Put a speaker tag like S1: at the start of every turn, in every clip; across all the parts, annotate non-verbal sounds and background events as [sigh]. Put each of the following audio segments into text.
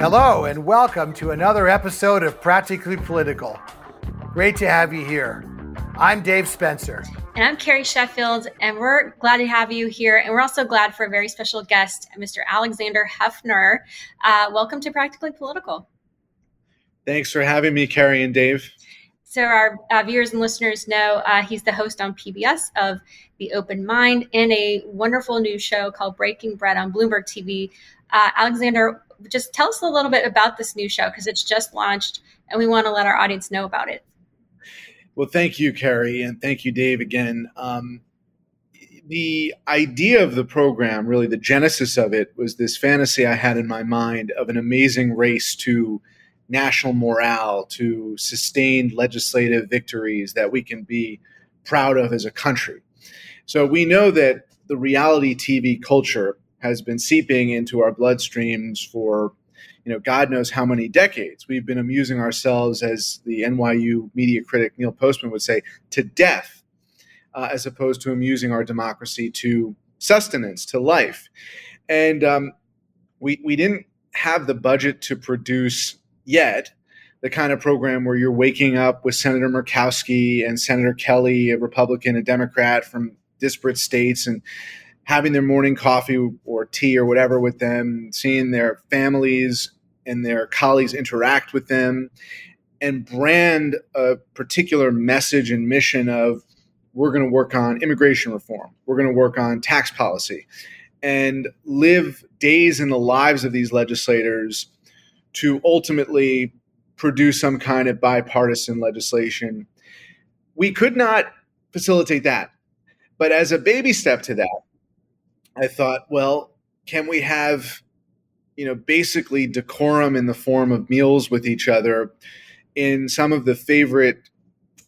S1: Hello, and welcome to another episode of Practically Political. Great to have you here. I'm Dave Spencer.
S2: And I'm Carrie Sheffield, and we're glad to have you here. And we're also glad for a very special guest, Mr. Alexander Heffner. Uh, welcome to Practically Political.
S3: Thanks for having me, Carrie and Dave.
S2: So, our uh, viewers and listeners know uh, he's the host on PBS of The Open Mind and a wonderful new show called Breaking Bread on Bloomberg TV. Uh, Alexander, just tell us a little bit about this new show because it's just launched and we want to let our audience know about it.
S3: Well, thank you, Carrie, and thank you, Dave, again. Um, the idea of the program, really the genesis of it, was this fantasy I had in my mind of an amazing race to national morale, to sustained legislative victories that we can be proud of as a country. So we know that the reality TV culture has been seeping into our bloodstreams for you know god knows how many decades. We've been amusing ourselves as the nyu media critic neil postman would say to death uh, as opposed to amusing our democracy to sustenance to life. And um, we, we didn't have the budget to produce yet the kind of program where you're waking up with senator murkowski and senator kelly a republican a democrat from disparate states and having their morning coffee or tea or whatever with them, seeing their families and their colleagues interact with them, and brand a particular message and mission of we're going to work on immigration reform, we're going to work on tax policy, and live days in the lives of these legislators to ultimately produce some kind of bipartisan legislation. We could not facilitate that. But as a baby step to that, I thought, well, can we have, you know, basically decorum in the form of meals with each other in some of the favorite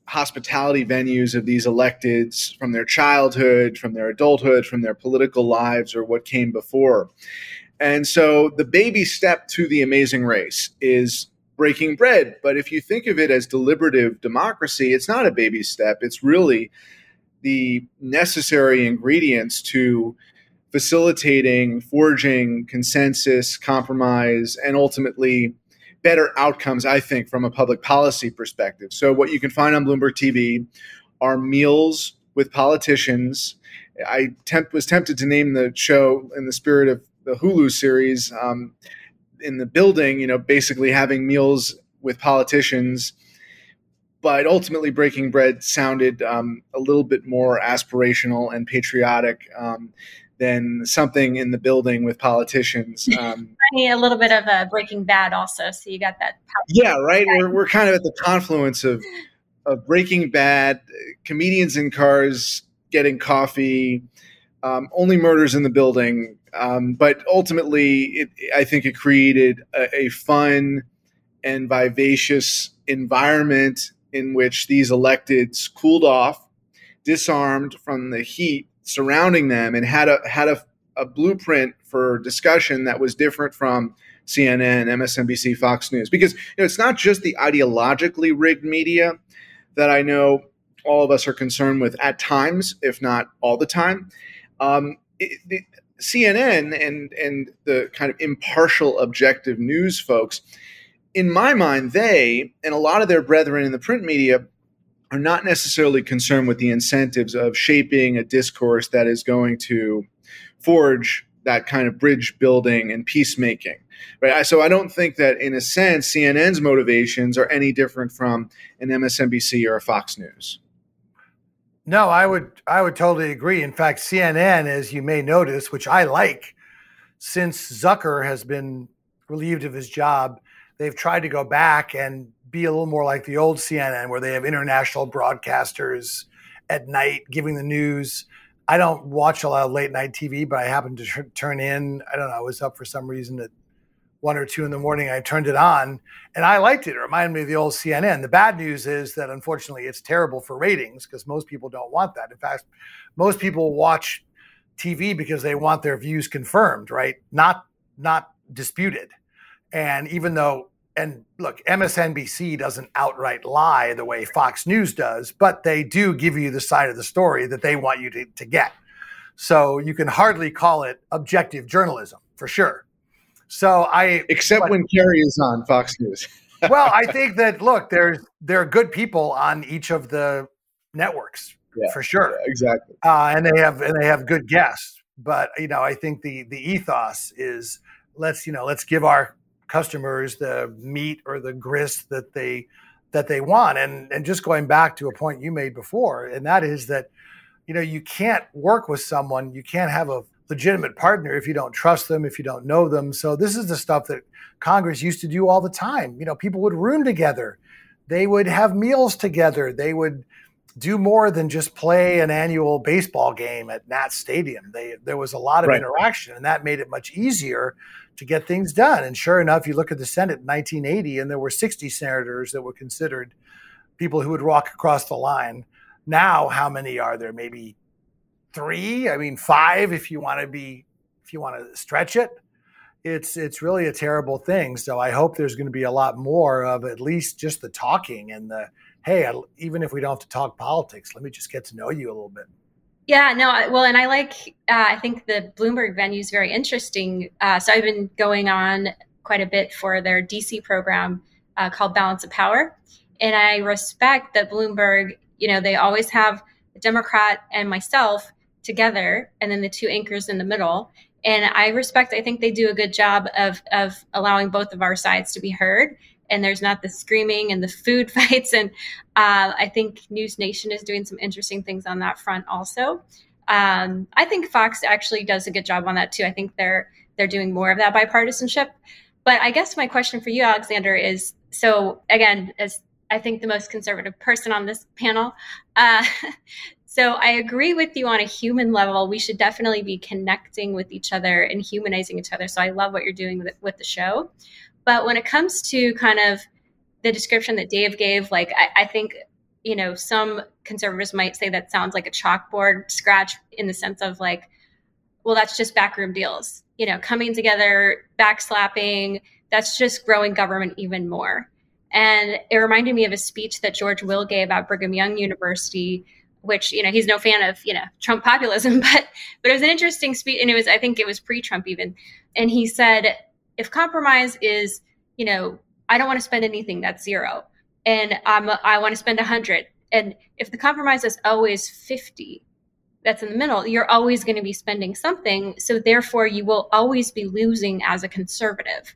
S3: hospitality venues of these electeds from their childhood, from their adulthood, from their political lives, or what came before. And so the baby step to the amazing race is breaking bread. But if you think of it as deliberative democracy, it's not a baby step. It's really the necessary ingredients to facilitating, forging consensus, compromise, and ultimately better outcomes, I think, from a public policy perspective. So, what you can find on Bloomberg TV are meals with politicians. I was tempted to name the show in the spirit of the Hulu series um, in the building, you know, basically having meals with politicians. But ultimately, Breaking Bread sounded um, a little bit more aspirational and patriotic. Um, than something in the building with politicians. [laughs]
S2: Um, a little bit of a Breaking Bad, also. So you got that.
S3: Yeah, right. We're, we're kind of at the confluence of of Breaking Bad, comedians in cars getting coffee, um, only murders in the building. Um, but ultimately, it, I think it created a, a fun and vivacious environment in which these electeds cooled off, disarmed from the heat surrounding them and had a had a, a blueprint for discussion that was different from CNN, MSNBC, Fox News. Because you know, it's not just the ideologically rigged media that I know all of us are concerned with at times, if not all the time. Um, it, CNN and and the kind of impartial, objective news folks, in my mind, they and a lot of their brethren in the print media are not necessarily concerned with the incentives of shaping a discourse that is going to forge that kind of bridge building and peacemaking right? So i don't think that in a sense cnn's motivations are any different from an msnbc or a fox news.
S1: No i would i would totally agree. In fact cnn as you may notice which i like since zucker has been relieved of his job they've tried to go back and be a little more like the old CNN, where they have international broadcasters at night giving the news. I don't watch a lot of late night TV, but I happened to t- turn in. I don't know. I was up for some reason at one or two in the morning. I turned it on, and I liked it. It reminded me of the old CNN. The bad news is that unfortunately, it's terrible for ratings because most people don't want that. In fact, most people watch TV because they want their views confirmed, right? Not not disputed. And even though and look, MSNBC doesn't outright lie the way Fox News does, but they do give you the side of the story that they want you to, to get. So you can hardly call it objective journalism for sure. So I
S3: except but, when Carrie is on Fox News. [laughs]
S1: well, I think that look, there's there are good people on each of the networks yeah, for sure.
S3: Yeah, exactly.
S1: Uh, and they have and they have good guests. But you know, I think the the ethos is let's you know let's give our customers the meat or the grist that they that they want. And and just going back to a point you made before, and that is that you know you can't work with someone, you can't have a legitimate partner if you don't trust them, if you don't know them. So this is the stuff that Congress used to do all the time. You know, people would room together, they would have meals together, they would do more than just play an annual baseball game at Nat Stadium. They, there was a lot of right. interaction, and that made it much easier to get things done. And sure enough, you look at the Senate in 1980, and there were 60 senators that were considered people who would walk across the line. Now, how many are there? Maybe three. I mean, five if you want to be if you want to stretch it. It's it's really a terrible thing. So I hope there's going to be a lot more of at least just the talking and the hey, even if we don't have to talk politics, let me just get to know you a little bit.
S2: Yeah, no, well, and I like, uh, I think the Bloomberg venue is very interesting. Uh, so I've been going on quite a bit for their DC program uh, called Balance of Power. And I respect that Bloomberg, you know, they always have a Democrat and myself together and then the two anchors in the middle and i respect i think they do a good job of of allowing both of our sides to be heard and there's not the screaming and the food [laughs] fights and uh, i think news nation is doing some interesting things on that front also um, i think fox actually does a good job on that too i think they're they're doing more of that bipartisanship but i guess my question for you alexander is so again as I think the most conservative person on this panel. Uh, [laughs] So I agree with you on a human level. We should definitely be connecting with each other and humanizing each other. So I love what you're doing with, with the show. But when it comes to kind of the description that Dave gave, like I, I think, you know, some conservatives might say that sounds like a chalkboard scratch in the sense of like, well, that's just backroom deals, you know, coming together, backslapping, that's just growing government even more. And it reminded me of a speech that George Will gave at Brigham Young University which you know he's no fan of you know Trump populism, [laughs] but but it was an interesting speech, and it was I think it was pre-Trump even, and he said if compromise is you know I don't want to spend anything that's zero, and I'm I want to spend a hundred, and if the compromise is always fifty, that's in the middle, you're always going to be spending something, so therefore you will always be losing as a conservative.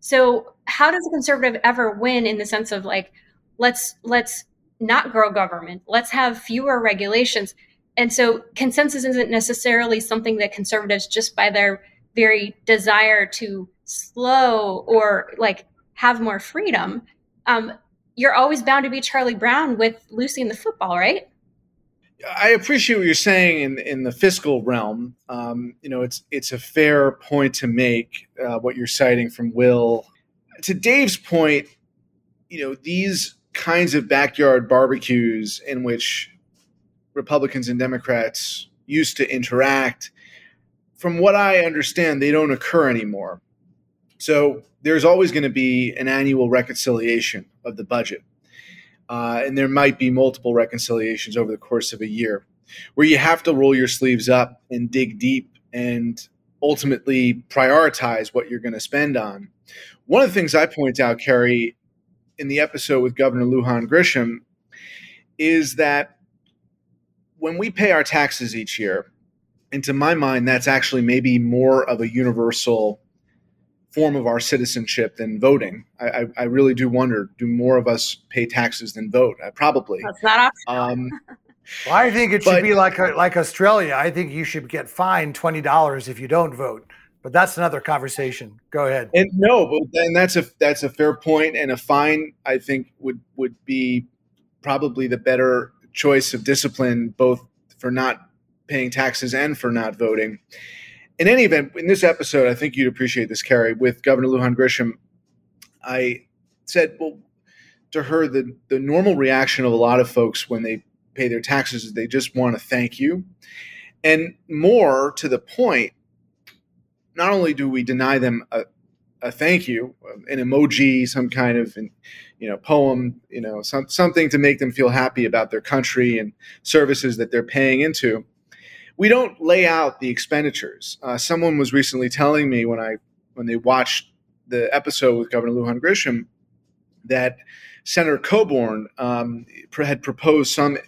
S2: So how does a conservative ever win in the sense of like let's let's not grow government. Let's have fewer regulations. And so consensus isn't necessarily something that conservatives, just by their very desire to slow or like have more freedom, um, you're always bound to be Charlie Brown with Lucy and the football, right?
S3: I appreciate what you're saying in in the fiscal realm. Um, you know, it's it's a fair point to make. Uh, what you're citing from Will, to Dave's point, you know, these kinds of backyard barbecues in which Republicans and Democrats used to interact, from what I understand, they don't occur anymore. So there's always going to be an annual reconciliation of the budget. Uh, and there might be multiple reconciliations over the course of a year where you have to roll your sleeves up and dig deep and ultimately prioritize what you're going to spend on. One of the things I point out, Carrie, in the episode with Governor Lujan Grisham is that when we pay our taxes each year, and to my mind, that's actually maybe more of a universal form of our citizenship than voting. I, I, I really do wonder: do more of us pay taxes than vote? I probably.
S2: That's not um,
S1: well, I think it should but, be like like Australia. I think you should get fined twenty dollars if you don't vote. But that's another conversation. Go ahead.
S3: And no, but and that's a that's a fair point, and a fine I think would would be probably the better choice of discipline, both for not paying taxes and for not voting. In any event, in this episode, I think you'd appreciate this, Carrie, with Governor Lujan Grisham. I said, well, to her, the the normal reaction of a lot of folks when they pay their taxes is they just want to thank you, and more to the point not only do we deny them a, a thank you, an emoji, some kind of, you know, poem, you know, some, something to make them feel happy about their country and services that they're paying into. We don't lay out the expenditures. Uh, someone was recently telling me when I when they watched the episode with Governor Lujan Grisham that Senator Coburn um, had proposed some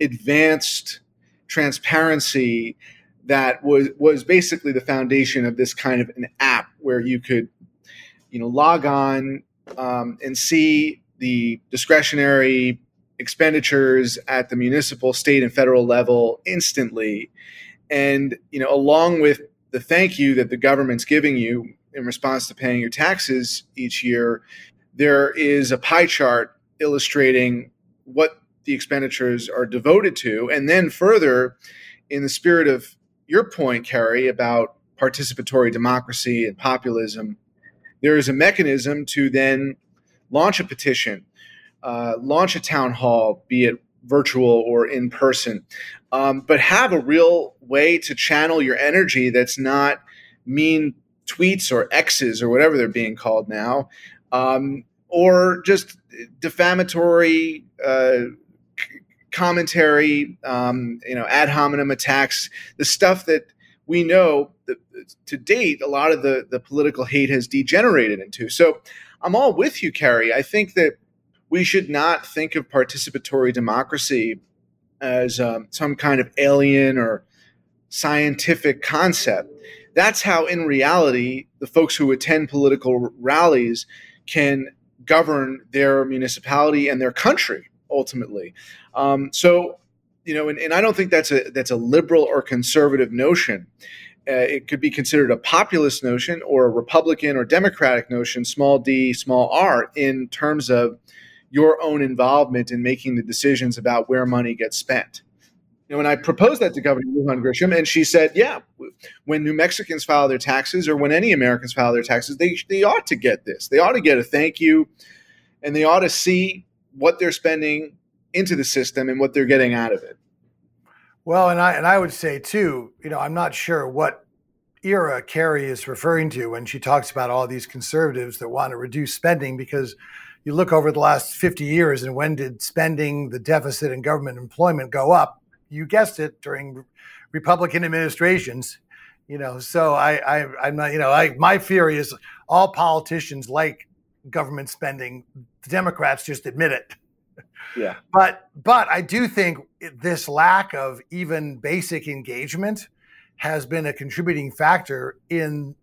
S3: advanced transparency that was was basically the foundation of this kind of an app where you could, you know, log on um, and see the discretionary expenditures at the municipal, state, and federal level instantly, and you know, along with the thank you that the government's giving you in response to paying your taxes each year, there is a pie chart illustrating what the expenditures are devoted to. And then further, in the spirit of your point, Carrie, about participatory democracy and populism, there is a mechanism to then launch a petition, uh, launch a town hall, be it virtual or in person, um, but have a real way to channel your energy that's not mean tweets or X's or whatever they're being called now, um, or just defamatory uh, commentary, um, you know, ad hominem attacks, the stuff that we know that to date a lot of the the political hate has degenerated into. So I'm all with you, Carrie. I think that we should not think of participatory democracy as um, some kind of alien or scientific concept. That's how, in reality, the folks who attend political rallies can govern their municipality and their country ultimately. Um, so, you know, and, and, I don't think that's a that's a liberal or conservative notion. Uh, it could be considered a populist notion or a Republican or Democratic notion, small d, small r, in terms of your own involvement in making the decisions about where money gets spent. You know, when I proposed that to Governor Lujan Grisham, and she said, "Yeah, when New Mexicans file their taxes, or when any Americans file their taxes, they they ought to get this. They ought to get a thank you, and they ought to see what they're spending into the system and what they're getting out of it."
S1: Well, and I and I would say too, you know, I'm not sure what era Carrie is referring to when she talks about all these conservatives that want to reduce spending because you look over the last 50 years and when did spending, the deficit, and government employment go up? You guessed it during Republican administrations. You know, so I, I I'm not, you know, I my theory is all politicians like government spending. The Democrats just admit it.
S3: Yeah. [laughs]
S1: But but I do think this lack of even basic engagement has been a contributing factor in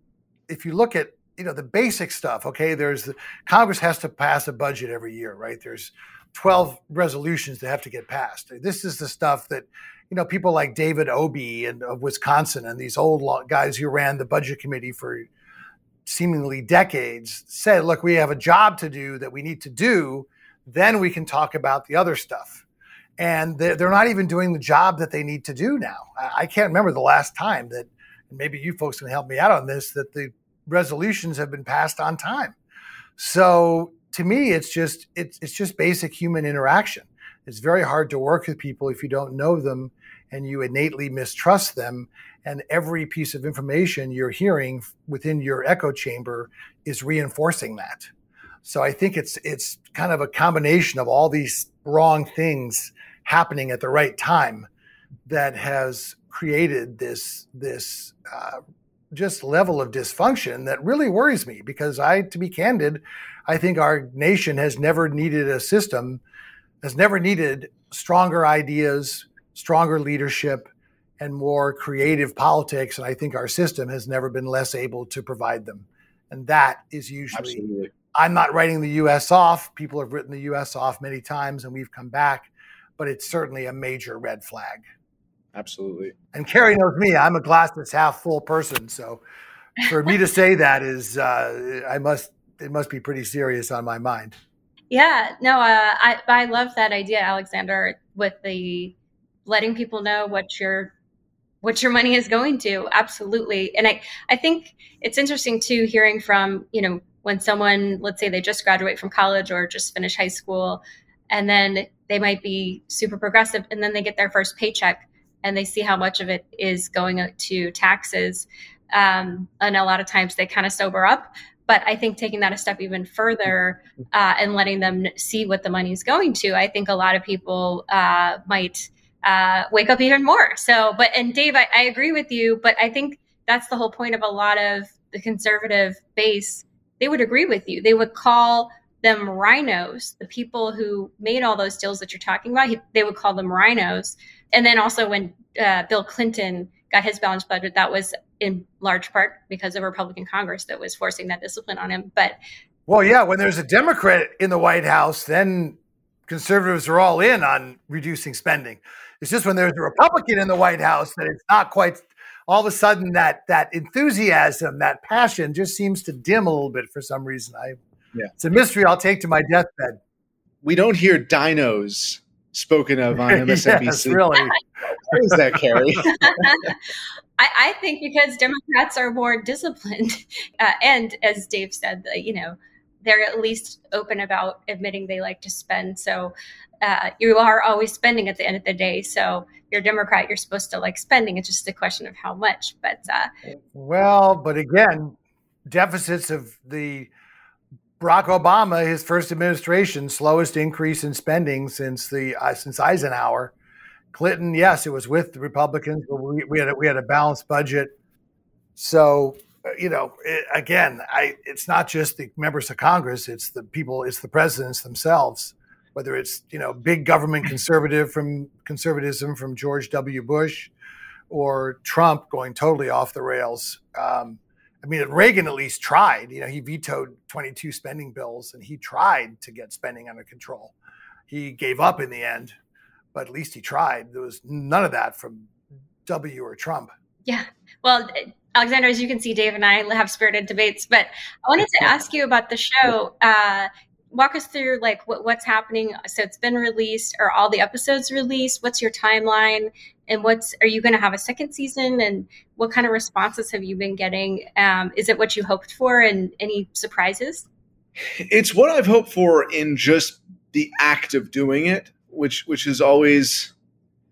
S1: if you look at you know the basic stuff okay? There's the, congress has to pass a budget every year right? There's 12 resolutions that have to get passed. This is the stuff that you know people like david obey and of wisconsin and these old guys who ran the budget committee for seemingly decades said look we have a job to do that we need to do. Then we can talk about the other stuff. And they're not even doing the job that they need to do now. I can't remember the last time that maybe you folks can help me out on this that the resolutions have been passed on time. So to me, it's just it's it's just basic human interaction. It's very hard to work with people if you don't know them and you innately mistrust them. And every piece of information you're hearing within your echo chamber is reinforcing that. So I think it's it's kind of a combination of all these wrong things happening at the right time that has created this this uh, just level of dysfunction that really worries me because I, to be candid, I think our nation has never needed a system, has never needed stronger ideas, stronger leadership, and more creative politics. And I think our system has never been less able to provide them. And that is usually, Absolutely. I'm not writing the US off. People have written the US off many times and we've come back, but it's certainly a major red flag.
S3: Absolutely.
S1: And Carrie knows me. I'm a glass that's half full person. So for me to say that is, uh, I must, it must be pretty serious on my mind.
S2: Yeah, no, uh, I, I love that idea, Alexander, with the letting people know what your what your money is going to. Absolutely. And I, I think it's interesting too, hearing from, you know, when someone, let's say they just graduate from college or just finish high school, and then they might be super progressive and then they get their first paycheck and they see how much of it is going to taxes. Um, and a lot of times they kind of sober up. But I think taking that a step even further uh, and letting them see what the money is going to, I think a lot of people uh, might uh, wake up even more. So, but and Dave, I, I agree with you, but I think that's the whole point of a lot of the conservative base, they would agree with you. They would call them RINOs, the people who made all those deals that you're talking about. They would call them RINOs. And then also when uh, Bill Clinton got his balanced budget, that was in large part because of Republican Congress that was forcing that discipline on him. But
S1: well, yeah, when there's a Democrat in the White House, then conservatives are all in on reducing spending. It's just when there's a Republican in the White House that it's not quite all of a sudden that that enthusiasm, that passion just seems to dim a little bit for some reason. I yeah. it's a mystery I'll take to my deathbed.
S3: We don't hear dinos spoken of on [laughs] MSNBC.
S1: yes, really.
S3: Why that, Carrie? [laughs]
S2: I, I, think because Democrats are more disciplined, [laughs] uh, and as Dave said, the, you know, they're at least open about admitting they like to spend. So uh, you are always spending at the end of the day. So you're a Democrat, you're supposed to like spending. It's just a question of how much. But uh,
S1: well, but again, deficits of the Barack Obama, his first administration, slowest increase in spending since the uh, since Eisenhower. Clinton, yes, it was with the Republicans, but we, we had a, we had a balanced budget. So uh, you know, it, again, I it's not just the members of Congress; it's the people, it's the presidents themselves. Whether it's you know big government conservative from conservatism from George W. Bush, or Trump going totally off the rails. Um, I mean, Reagan at least tried. You know, he vetoed 22 spending bills, and he tried to get spending under control. He gave up in the end, but at least he tried. There was none of that from W or Trump.
S2: Yeah. Well, Alexander, as you can see, Dave and I have spirited debates, but I wanted to ask you about the show. Uh, walk us through like what, what's happening. So it's been released. Are all the episodes released? What's your timeline? And what's are you going to have a second season? And what kind of responses have you been getting? Um, is it what you hoped for? And any surprises?
S3: It's what I've hoped for in just the act of doing it, which which is always,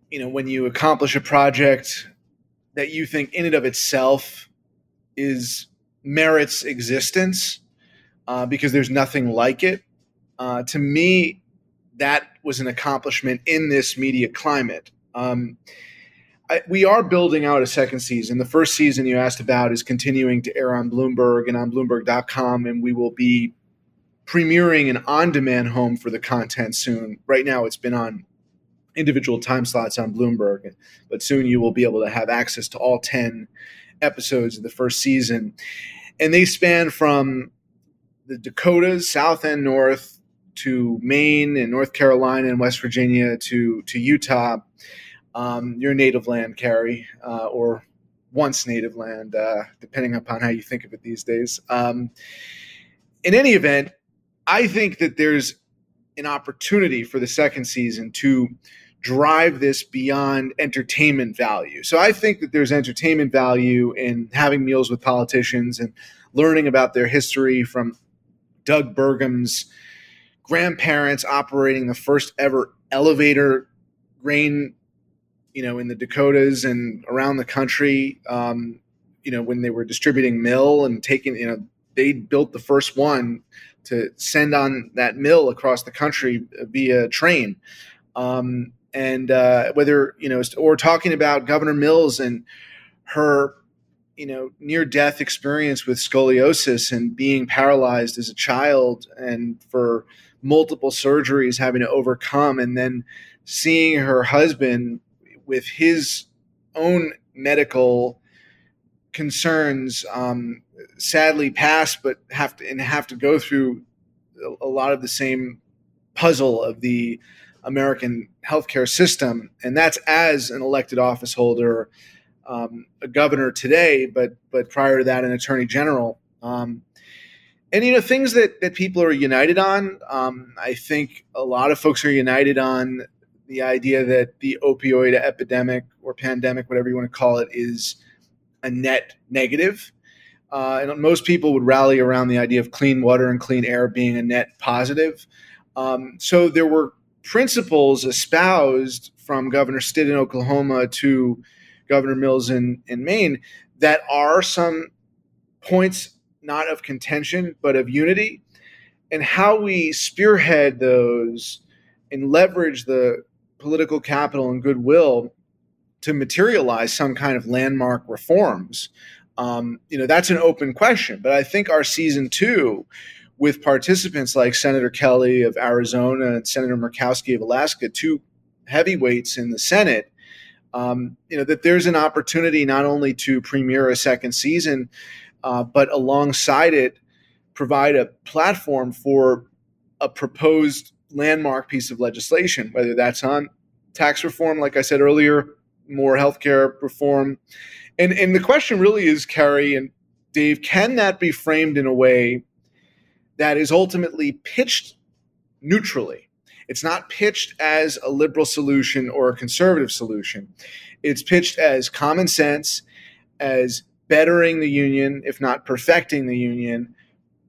S3: you know, when you accomplish a project that you think in and of itself is merits existence uh, because there's nothing like it. Uh, to me, that was an accomplishment in this media climate. Um, I, we are building out a second season. The first season you asked about is continuing to air on Bloomberg and on Bloomberg.com, and we will be premiering an on demand home for the content soon. Right now, it's been on individual time slots on Bloomberg, but soon you will be able to have access to all 10 episodes of the first season. And they span from the Dakotas, South and North, to Maine and North Carolina and West Virginia to, to Utah, um, your native land, Carrie, uh, or once native land, uh, depending upon how you think of it these days. Um, in any event, I think that there's an opportunity for the second season to drive this beyond entertainment value. So I think that there's entertainment value in having meals with politicians and learning about their history from Doug Burgum's grandparents operating the first ever elevator grain, you know, in the Dakotas and around the country. Um, you know, when they were distributing mill and taking, you know, they built the first one to send on that mill across the country via train. Um, and uh, whether you know, or talking about Governor Mills and her, you know, near death experience with scoliosis and being paralyzed as a child, and for multiple surgeries having to overcome, and then seeing her husband with his own medical concerns um, sadly pass, but have to and have to go through a, lot of the same puzzle of the American healthcare system, and that's as an elected office holder, um, a governor today, but but prior to that, an attorney general. Um, and you know things that that people are united on. Um, I think a lot of folks are united on the idea that the opioid epidemic or pandemic, whatever you want to call it, is a net negative. Uh, and most people would rally around the idea of clean water and clean air being a net positive. Um, so there were principles espoused from Governor Stitt in Oklahoma to Governor Mills in, in Maine that are some points not of contention but of unity and how we spearhead those and leverage the political capital and goodwill to materialize some kind of landmark reforms Um, you know, that's an open question. But I think our season two, with participants like Senator Kelly of Arizona and Senator Murkowski of Alaska, two heavyweights in the Senate, um, you know, that there's an opportunity not only to premiere a second season, uh, but alongside it, provide a platform for a proposed landmark piece of legislation, whether that's on tax reform, like I said earlier, more healthcare reform. And, and the question really is, Carrie and Dave, can that be framed in a way that is ultimately pitched neutrally? It's not pitched as a liberal solution or a conservative solution. It's pitched as common sense, as bettering the union, if not perfecting the union,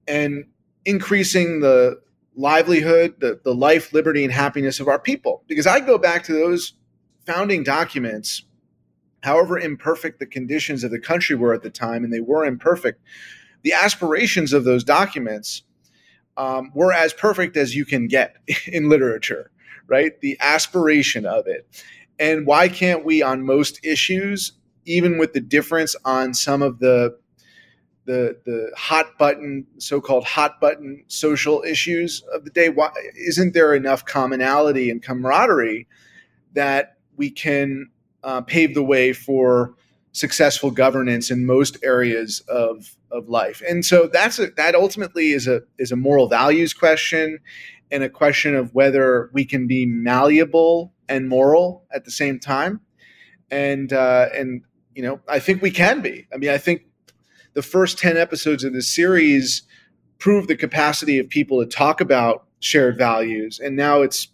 S3: and increasing the livelihood, the, the life, liberty, and happiness of our people. Because I go back to those founding documents, however imperfect the conditions of the country were at the time, and they were imperfect, the aspirations of those documents um, were as perfect as you can get [laughs] in literature, right? The aspiration of it. And why can't we, on most issues, even with the difference on some of the the the hot button so-called hot button social issues of the day. Why isn't there enough commonality and camaraderie that we can uh, pave the way for successful governance in most areas of of life? And so that's a, that ultimately is a is a moral values question and a question of whether we can be malleable and moral at the same time. And uh, and you know I think we can be. I mean I think the first 10 episodes of this series prove the capacity of people to talk about shared values and now it's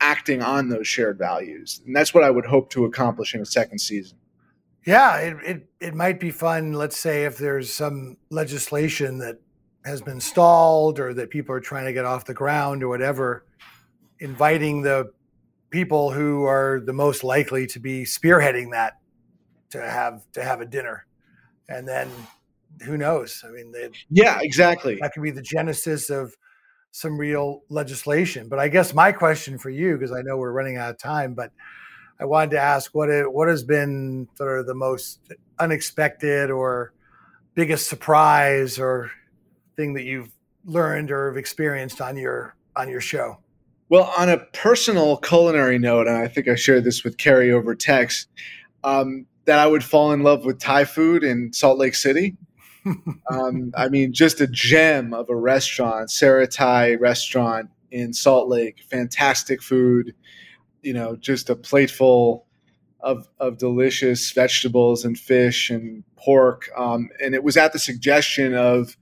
S3: acting on those shared values. And that's what i would hope to accomplish in a second season.
S1: Yeah it, it, it might be fun let's say if there's some legislation that has been stalled or that people are trying to get off the ground or whatever inviting the people who are the most likely to be spearheading that to have to have a dinner. And then who knows? I mean, they,
S3: yeah, exactly.
S1: That could be the genesis of some real legislation. But I guess my question for you, because I know we're running out of time, but I wanted to ask what it, what has been sort of the most unexpected or biggest surprise or thing that you've learned or have experienced on your on your show.
S3: Well, on a personal culinary note, and I think I shared this with Carrie over text, um, that I would fall in love with Thai food in Salt Lake City um, I mean, just a gem of a restaurant, Sarah Thai restaurant in Salt Lake. Fantastic food, you know, just a plateful of of delicious vegetables and fish and pork. Um, and it was at the suggestion of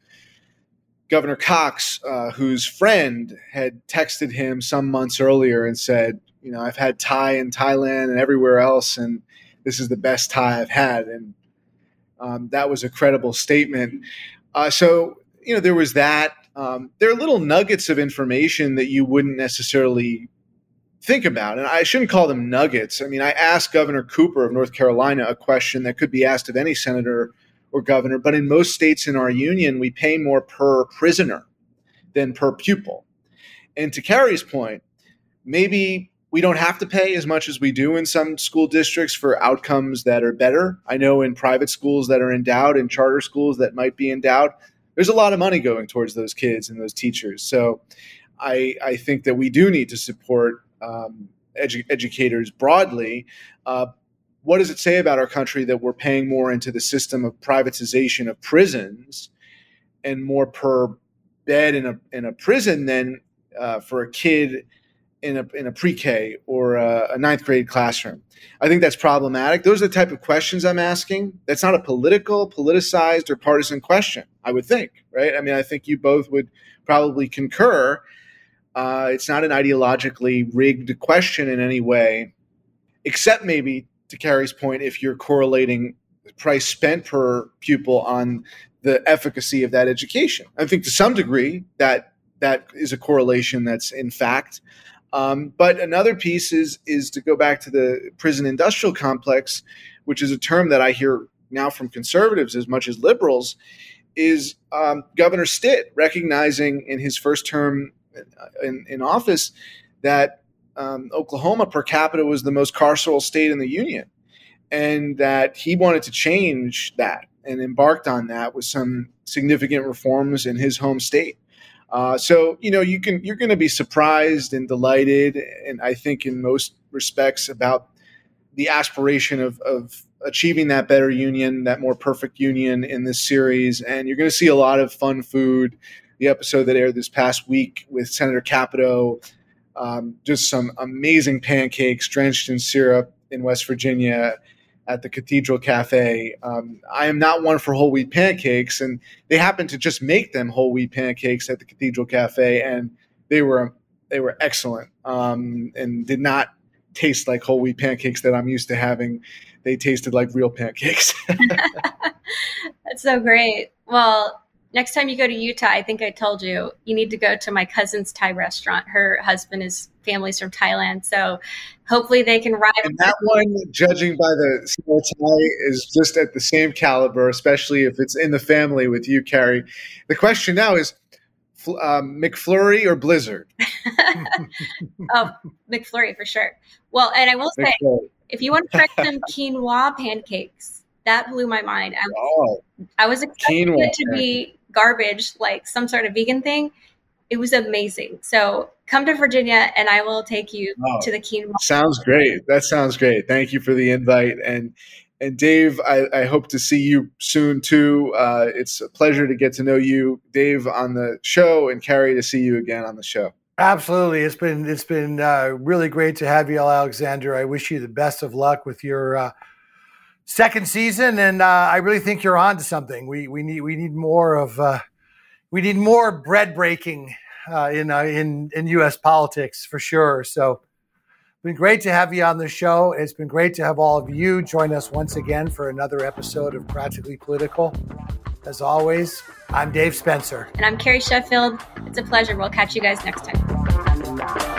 S3: Governor Cox, uh, whose friend had texted him some months earlier and said, you know, I've had Thai in Thailand and everywhere else, and this is the best Thai I've had. And um, that was a credible statement. Uh, so, you know, there was that. Um, there are little nuggets of information that you wouldn't necessarily think about. And I shouldn't call them nuggets. I mean, I asked Governor Cooper of North Carolina a question that could be asked of any senator or governor, but in most states in our union, we pay more per prisoner than per pupil. And to Carrie's point, maybe we don't have to pay as much as we do in some school districts for outcomes that are better. I know in private schools that are endowed and charter schools that might be endowed, there's a lot of money going towards those kids and those teachers. So I, I think that we do need to support um, edu- educators broadly. Uh, what does it say about our country that we're paying more into the system of privatization of prisons and more per bed in a, in a prison than uh, for a kid in a, in a pre-K or a, a, ninth grade classroom. I think that's problematic. Those are the type of questions I'm asking. That's not a political, politicized, or partisan question. I would think, right? I mean, I think you both would probably concur. Uh, it's not an ideologically rigged question in any way, except maybe to Carrie's point, if you're correlating price spent per pupil on the efficacy of that education. I think to some degree that that is a correlation that's in fact. Um, but another piece is is to go back to the prison industrial complex, which is a term that I hear now from conservatives as much as liberals, is um, Governor Stitt recognizing in his first term in, in office that um, Oklahoma per capita was the most carceral state in the union, and that he wanted to change that. and embarked on that with some significant reforms in his home state. Uh, so you know you can you're going to be surprised and delighted, and I think in most respects about the aspiration of, of achieving that better union, that more perfect union in this series. And you're going to see a lot of fun food. The episode that aired this past week with Senator Capito, um, just some amazing pancakes drenched in syrup in West Virginia at the Cathedral Cafe. Um, I am not one for whole wheat pancakes, and they happened to just make them whole wheat pancakes at the Cathedral Cafe, and they were they were excellent um, and did not taste like whole wheat pancakes that I'm used to having. They tasted like real pancakes. [laughs] [laughs]
S2: That's so great. Well, next time you go to Utah, I think I told you, you need to go to my cousin's Thai restaurant. Her husband is family's from Thailand. So hopefully they can ride.
S3: And that one, judging by the small Thai, is just at the same caliber, especially if it's in the family with you, Carrie. The question now is um, McFlurry or Blizzard? [laughs]
S2: oh, McFlurry for sure. Well, and I will say, McFlurry. if you want to try some [laughs] quinoa pancakes, that blew my mind. I was, oh, I was expecting quinoa it to be garbage, like some sort of vegan thing. It was amazing. So come to Virginia, and I will take you oh, to the quinoa.
S3: Sounds great. That sounds great. Thank you for the invite, and and Dave, I, I, hope to see you soon too. Uh, it's a pleasure to get to know you, Dave, on the show, and Carrie to see you again on the show.
S1: Absolutely, it's been it's been uh, really great to have you, all Alexander. I wish you the best of luck with your uh, second season, and uh, I really think you're on to something. We we need we need more of uh, we need more bread breaking uh, in in in U.S. politics for sure. So it's been great to have you on the show. It's been great to have all of you join us once again for another episode of Practically Political. As always, I'm Dave Spencer.
S2: And I'm Carrie Sheffield. It's a pleasure. We'll catch you guys next time.